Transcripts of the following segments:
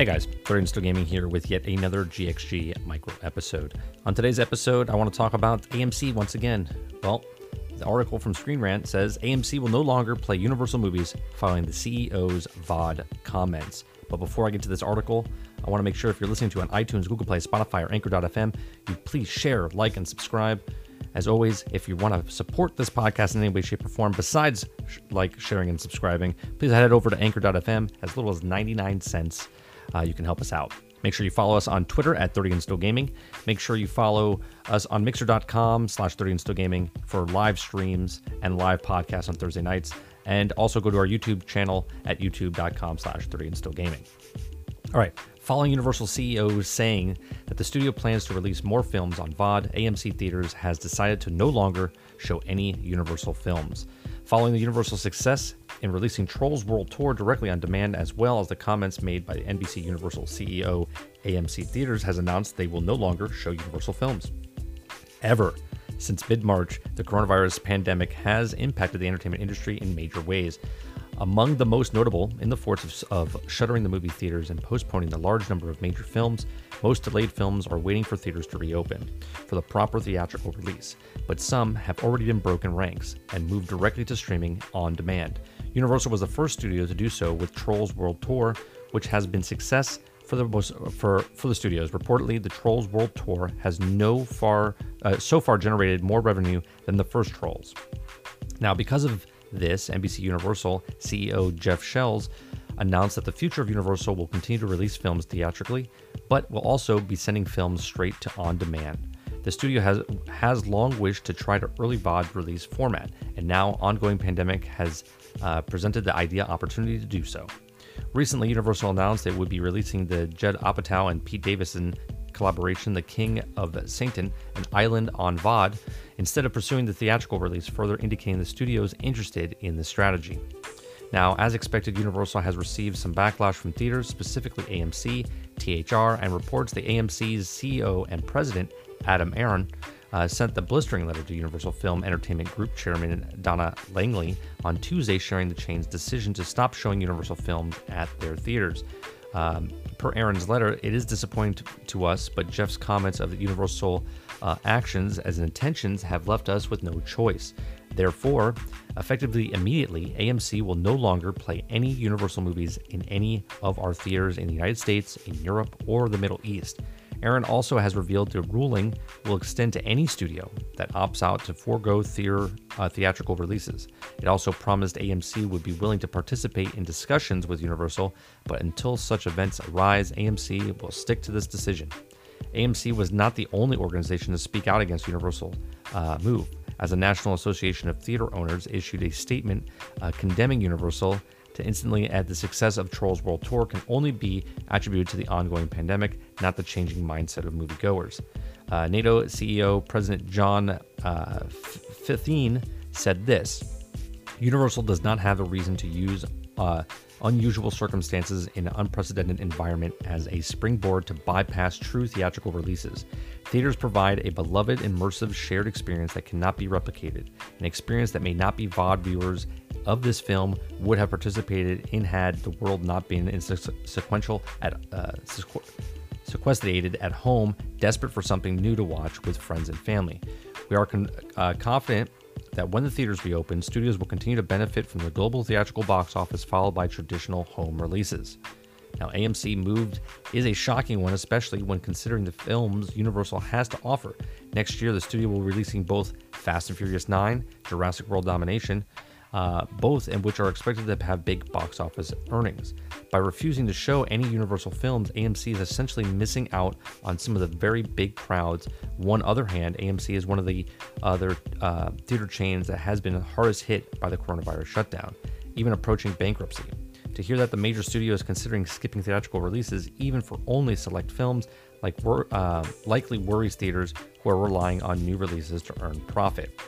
Hey guys, Third Still Gaming here with yet another GXG micro episode. On today's episode, I want to talk about AMC once again. Well, the article from Screen Rant says AMC will no longer play Universal movies following the CEO's VOD comments. But before I get to this article, I want to make sure if you're listening to on iTunes, Google Play, Spotify, or Anchor.fm, you please share, like, and subscribe. As always, if you want to support this podcast in any way, shape, or form, besides sh- like, sharing, and subscribing, please head over to Anchor.fm as little as 99 cents. Uh, you can help us out. Make sure you follow us on Twitter at 30 and Still Gaming. Make sure you follow us on mixer.com slash 30 and Still Gaming for live streams and live podcasts on Thursday nights. And also go to our YouTube channel at youtube.com slash 30 and Still Gaming. All right. Following Universal CEO saying that the studio plans to release more films on VOD, AMC Theaters has decided to no longer show any Universal films. Following the Universal success in releasing Trolls World Tour directly on demand, as well as the comments made by NBC Universal CEO, AMC Theaters has announced they will no longer show Universal films. Ever. Since mid March, the coronavirus pandemic has impacted the entertainment industry in major ways. Among the most notable in the force of, of, shuttering the movie theaters and postponing the large number of major films, most delayed films are waiting for theaters to reopen for the proper theatrical release, but some have already been broken ranks and moved directly to streaming on demand. Universal was the first studio to do so with Trolls World Tour, which has been success for the most for for the studios. Reportedly, the Trolls World Tour has no far uh, so far generated more revenue than the first Trolls. Now, because of this, NBC Universal CEO Jeff Shell's announced that the future of Universal will continue to release films theatrically, but will also be sending films straight to on demand. The studio has has long wished to try to early VOD release format, and now ongoing pandemic has uh, presented the idea opportunity to do so. Recently, Universal announced it would be releasing the Judd Apatow and Pete Davidson collaboration, The King of Satan, an island on VOD, instead of pursuing the theatrical release, further indicating the studios interested in the strategy. Now, as expected, Universal has received some backlash from theaters, specifically AMC, THR, and reports the AMC's CEO and president, Adam Aron, uh, sent the blistering letter to Universal Film Entertainment Group Chairman Donna Langley on Tuesday, sharing the chain's decision to stop showing Universal films at their theaters. Um, per Aron's letter, it is disappointing to us, but Jeff's comments of the Universal uh, actions as intentions have left us with no choice. Therefore, effectively immediately, AMC will no longer play any Universal movies in any of our theaters in the United States, in Europe, or the Middle East. Aron also has revealed the ruling will extend to any studio that opts out to forego theater, uh, theatrical releases. It also promised AMC would be willing to participate in discussions with Universal, but until such events arise, AMC will stick to this decision. AMC was not the only organization to speak out against Universal uh, move, as the National Association of Theater Owners issued a statement uh, condemning Universal to instantly add the success of Trolls World Tour can only be attributed to the ongoing pandemic, not the changing mindset of moviegoers. Uh, NATO CEO President John uh, said this Universal does not have a reason to use uh, unusual circumstances in an unprecedented environment as a springboard to bypass true theatrical releases. Theaters provide a beloved, immersive, shared experience that cannot be replicated, an experience that may not be VOD viewers of this film would have participated in had the world not been in sequential at uh, sequestrated at home, desperate for something new to watch with friends and family. We are con- uh, confident that when the theaters reopen, studios will continue to benefit from the global theatrical box office followed by traditional home releases. Now, AMC moved is a shocking one, especially when considering the films Universal has to offer. Next year, the studio will be releasing both Fast and Furious 9, Jurassic World Dominion, uh, both in which are expected to have big box office earnings. By refusing to show any Universal films, AMC is essentially missing out on some of the very big crowds. One other hand, AMC is one of the other uh, theater chains that has been hardest hit by the coronavirus shutdown, even approaching bankruptcy. To hear that the major studio is considering skipping theatrical releases, even for only select films, like uh, likely worries theaters who are relying on new releases to earn profit.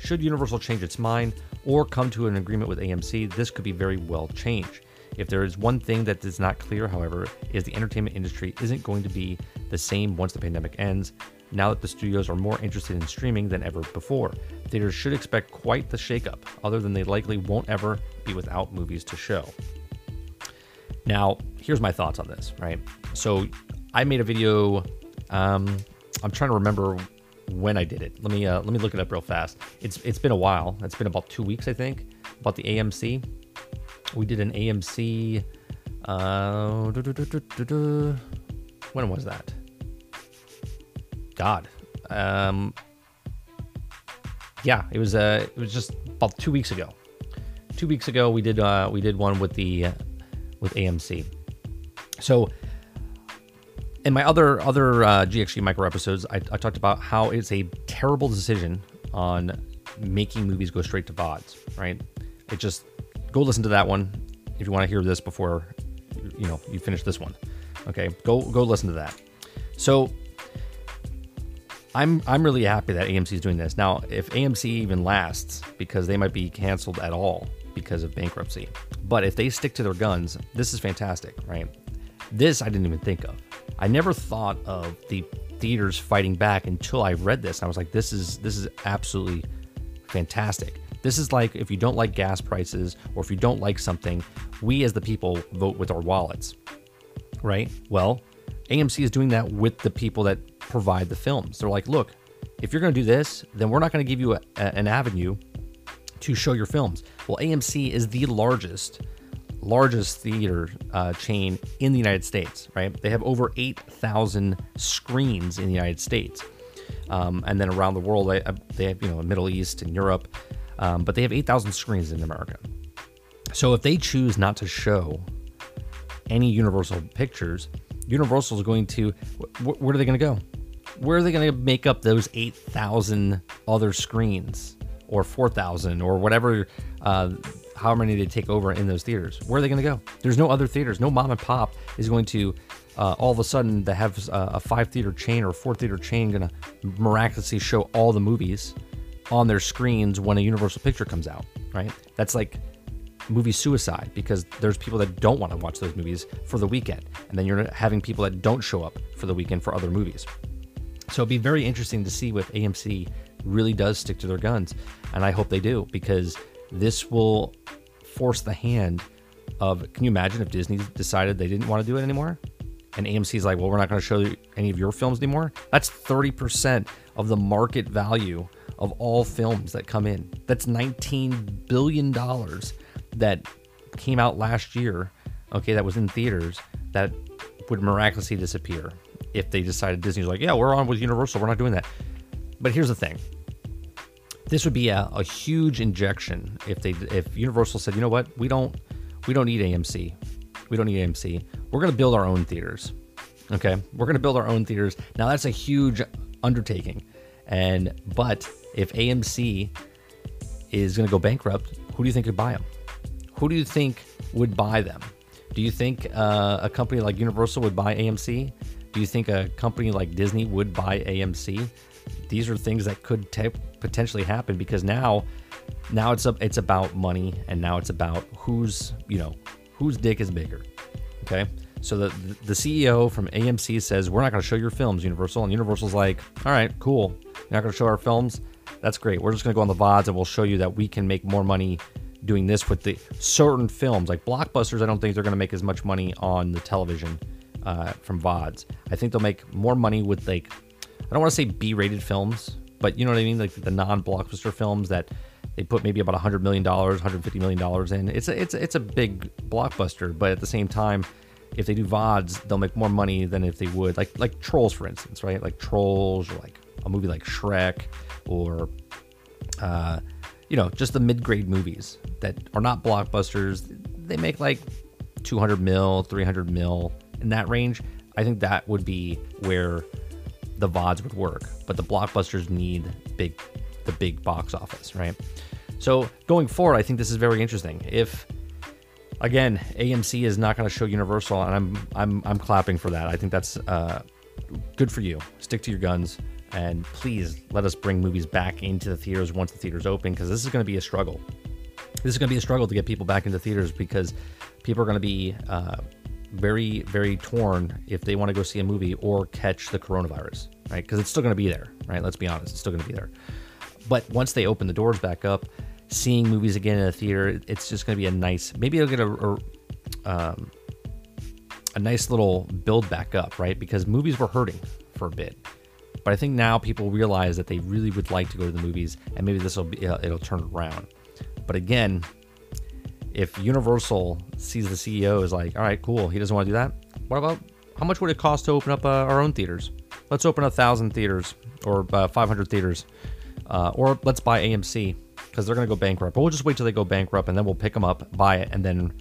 Should Universal change its mind, or come to an agreement with AMC, this could be very well changed. If there is one thing that is not clear, however, is the entertainment industry isn't going to be the same once the pandemic ends. Now that the studios are more interested in streaming than ever before, theaters should expect quite the shakeup, other than they likely won't ever be without movies to show. Now, here's my thoughts on this, right? So, I made a video. Um, I'm trying to remember when I did it. Let me uh, let me look it up real fast. It's it's been a while. It's been about two weeks, I think, about the AMC. We did an AMC. Uh, when was that? God. Um, yeah, it was. Uh, it was just about two weeks ago. Two weeks ago, we did. Uh, we did one with the uh, with AMC. So in my other other uh, GXG micro episodes, I, I talked about how it's a terrible decision on making movies go straight to VODs. Right? It just go listen to that one if you want to hear this before you know you finish this one. Okay, go go listen to that. So I'm I'm really happy that AMC is doing this now. If AMC even lasts, because they might be canceled at all because of bankruptcy, but if they stick to their guns, this is fantastic, right? This I didn't even think of. I never thought of the theaters fighting back until I read this. And I was like, this is this is absolutely fantastic. This is like if you don't like gas prices or if you don't like something, we as the people vote with our wallets. Right? Well, AMC is doing that with the people that provide the films. They're like, look, if you're going to do this, then we're not going to give you a, a, an avenue to show your films. Well, AMC is the largest largest theater uh, chain in the United States, right? They have over 8,000 screens in the United States. Um, and then around the world, they, have, you know, Middle East and Europe, um, but they have 8,000 screens in America. So if they choose not to show any Universal pictures, Universal is going to, wh- where are they going to go? Where are they going to make up those 8,000 other screens or 4,000 or whatever uh, how many they take over in those theaters. Where are they going to go? There's no other theaters. No mom and pop is going to uh, all of a sudden to have a, a five theater chain or a four theater chain going to miraculously show all the movies on their screens when a Universal picture comes out. Right? That's like movie suicide because there's people that don't want to watch those movies for the weekend, and then you're having people that don't show up for the weekend for other movies. So it'd be very interesting to see if AMC really does stick to their guns, and I hope they do because this will force the hand of can you imagine if Disney decided they didn't want to do it anymore? And AMC's like, well, we're not going to show any of your films anymore. That's 30% of the market value of all films that come in. That's $19 billion that came out last year, okay, that was in theaters, that would miraculously disappear if they decided Disney's like, yeah, we're on with Universal, we're not doing that. But here's the thing this would be a, a huge injection if they if Universal said, you know what, we don't we don't need AMC, we don't need AMC. We're going to build our own theaters. Okay, we're going to build our own theaters. Now that's a huge undertaking, and but if AMC is going to go bankrupt, who do you think could buy them? Who do you think would buy them? Do you think uh, a company like Universal would buy AMC? Do you think a company like Disney would buy AMC? These are things that could t- potentially happen because now now it's it's about money and now it's about who's you know whose dick is bigger okay? So the the ceo from amc says we're not going to show your films universal. And universal's like all right cool. You're not going to show our films? That's great. We're just going to go on the vods and we'll show you that we can make more money doing this with the certain films. Like blockbusters i don't think they're going to make as much money on the television uh, from vods. I think they'll make more money with like i don't want to say b-rated films but you know what I mean? Like the non-blockbuster films that they put maybe about hundred million dollars, hundred fifty million dollars in. It's a it's a, it's a big blockbuster, but at the same time, if they do vods, they'll make more money than if they would like like Trolls, for instance, right? Like Trolls, or like a movie like Shrek, or uh, you know, just the mid-grade movies that are not blockbusters. They make like 200 mil, 300 mil in that range. I think that would be where the VODs would work, but the blockbusters need big the big box office, right? So going forward, I think this is very interesting. If again, AMC is not going to show Universal, and I'm I'm I'm clapping for that. I think that's uh, good for you. Stick to your guns, and please let us bring movies back into the theaters once the theaters open, because this is going to be a struggle. This is going to be a struggle to get people back into theaters because people are going to be uh, very, very torn if they want to go see a movie or catch the coronavirus, right? Because it's still going to be there, right? Let's be honest, it's still going to be there. But once they open the doors back up, seeing movies again in a theater, it's just going to be a nice. Maybe it'll get a, a um, a nice little build back up, right? Because movies were hurting for a bit. But I think now people realize that they really would like to go to the movies, and maybe this will be uh, it'll turn around. But again, if Universal sees the CEO is like, all right, cool, he doesn't want to do that. What about how much would it cost to open up uh, our own theaters? Let's open a thousand theaters or uh, 500 theaters, uh, or let's buy AMC because they're going to go bankrupt. But we'll just wait till they go bankrupt, and then we'll pick them up, buy it, and then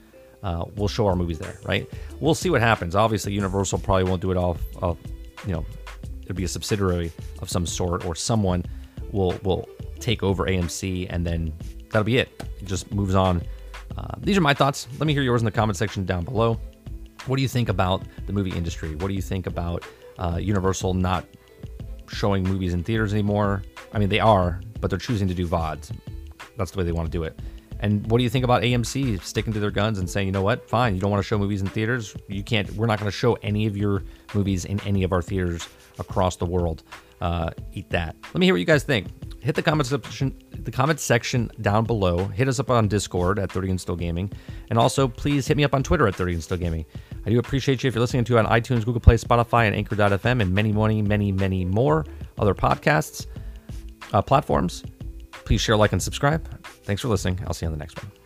uh, we'll show our movies there, right? We'll see what happens. Obviously, Universal probably won't do it all. You know, it'll be a subsidiary of some sort, or someone will will take over AMC, and then that'll be it. It just moves on. Uh, these are my thoughts. Let me hear yours in the comment section down below. What do you think about the movie industry? What do you think about uh, Universal not showing movies in theaters anymore? I mean, they are, but they're choosing to do VODs. That's the way they want to do it. And what do you think about AMC sticking to their guns and saying, you know what, fine, you don't want to show movies in theaters? You can't, we're not going to show any of your movies in any of our theaters across the world. Uh, eat that. Let me hear what you guys think. Hit the comment section, the comment section down below. Hit us up on Discord at 30 and Still Gaming. And also, please hit me up on Twitter at 30 and Still Gaming. I do appreciate you if you're listening to it on iTunes, Google Play, Spotify, and Anchor.fm, and many, many, many, many more other podcasts uh, platforms. Please share, like, and subscribe. Thanks for listening. I'll see you on the next one.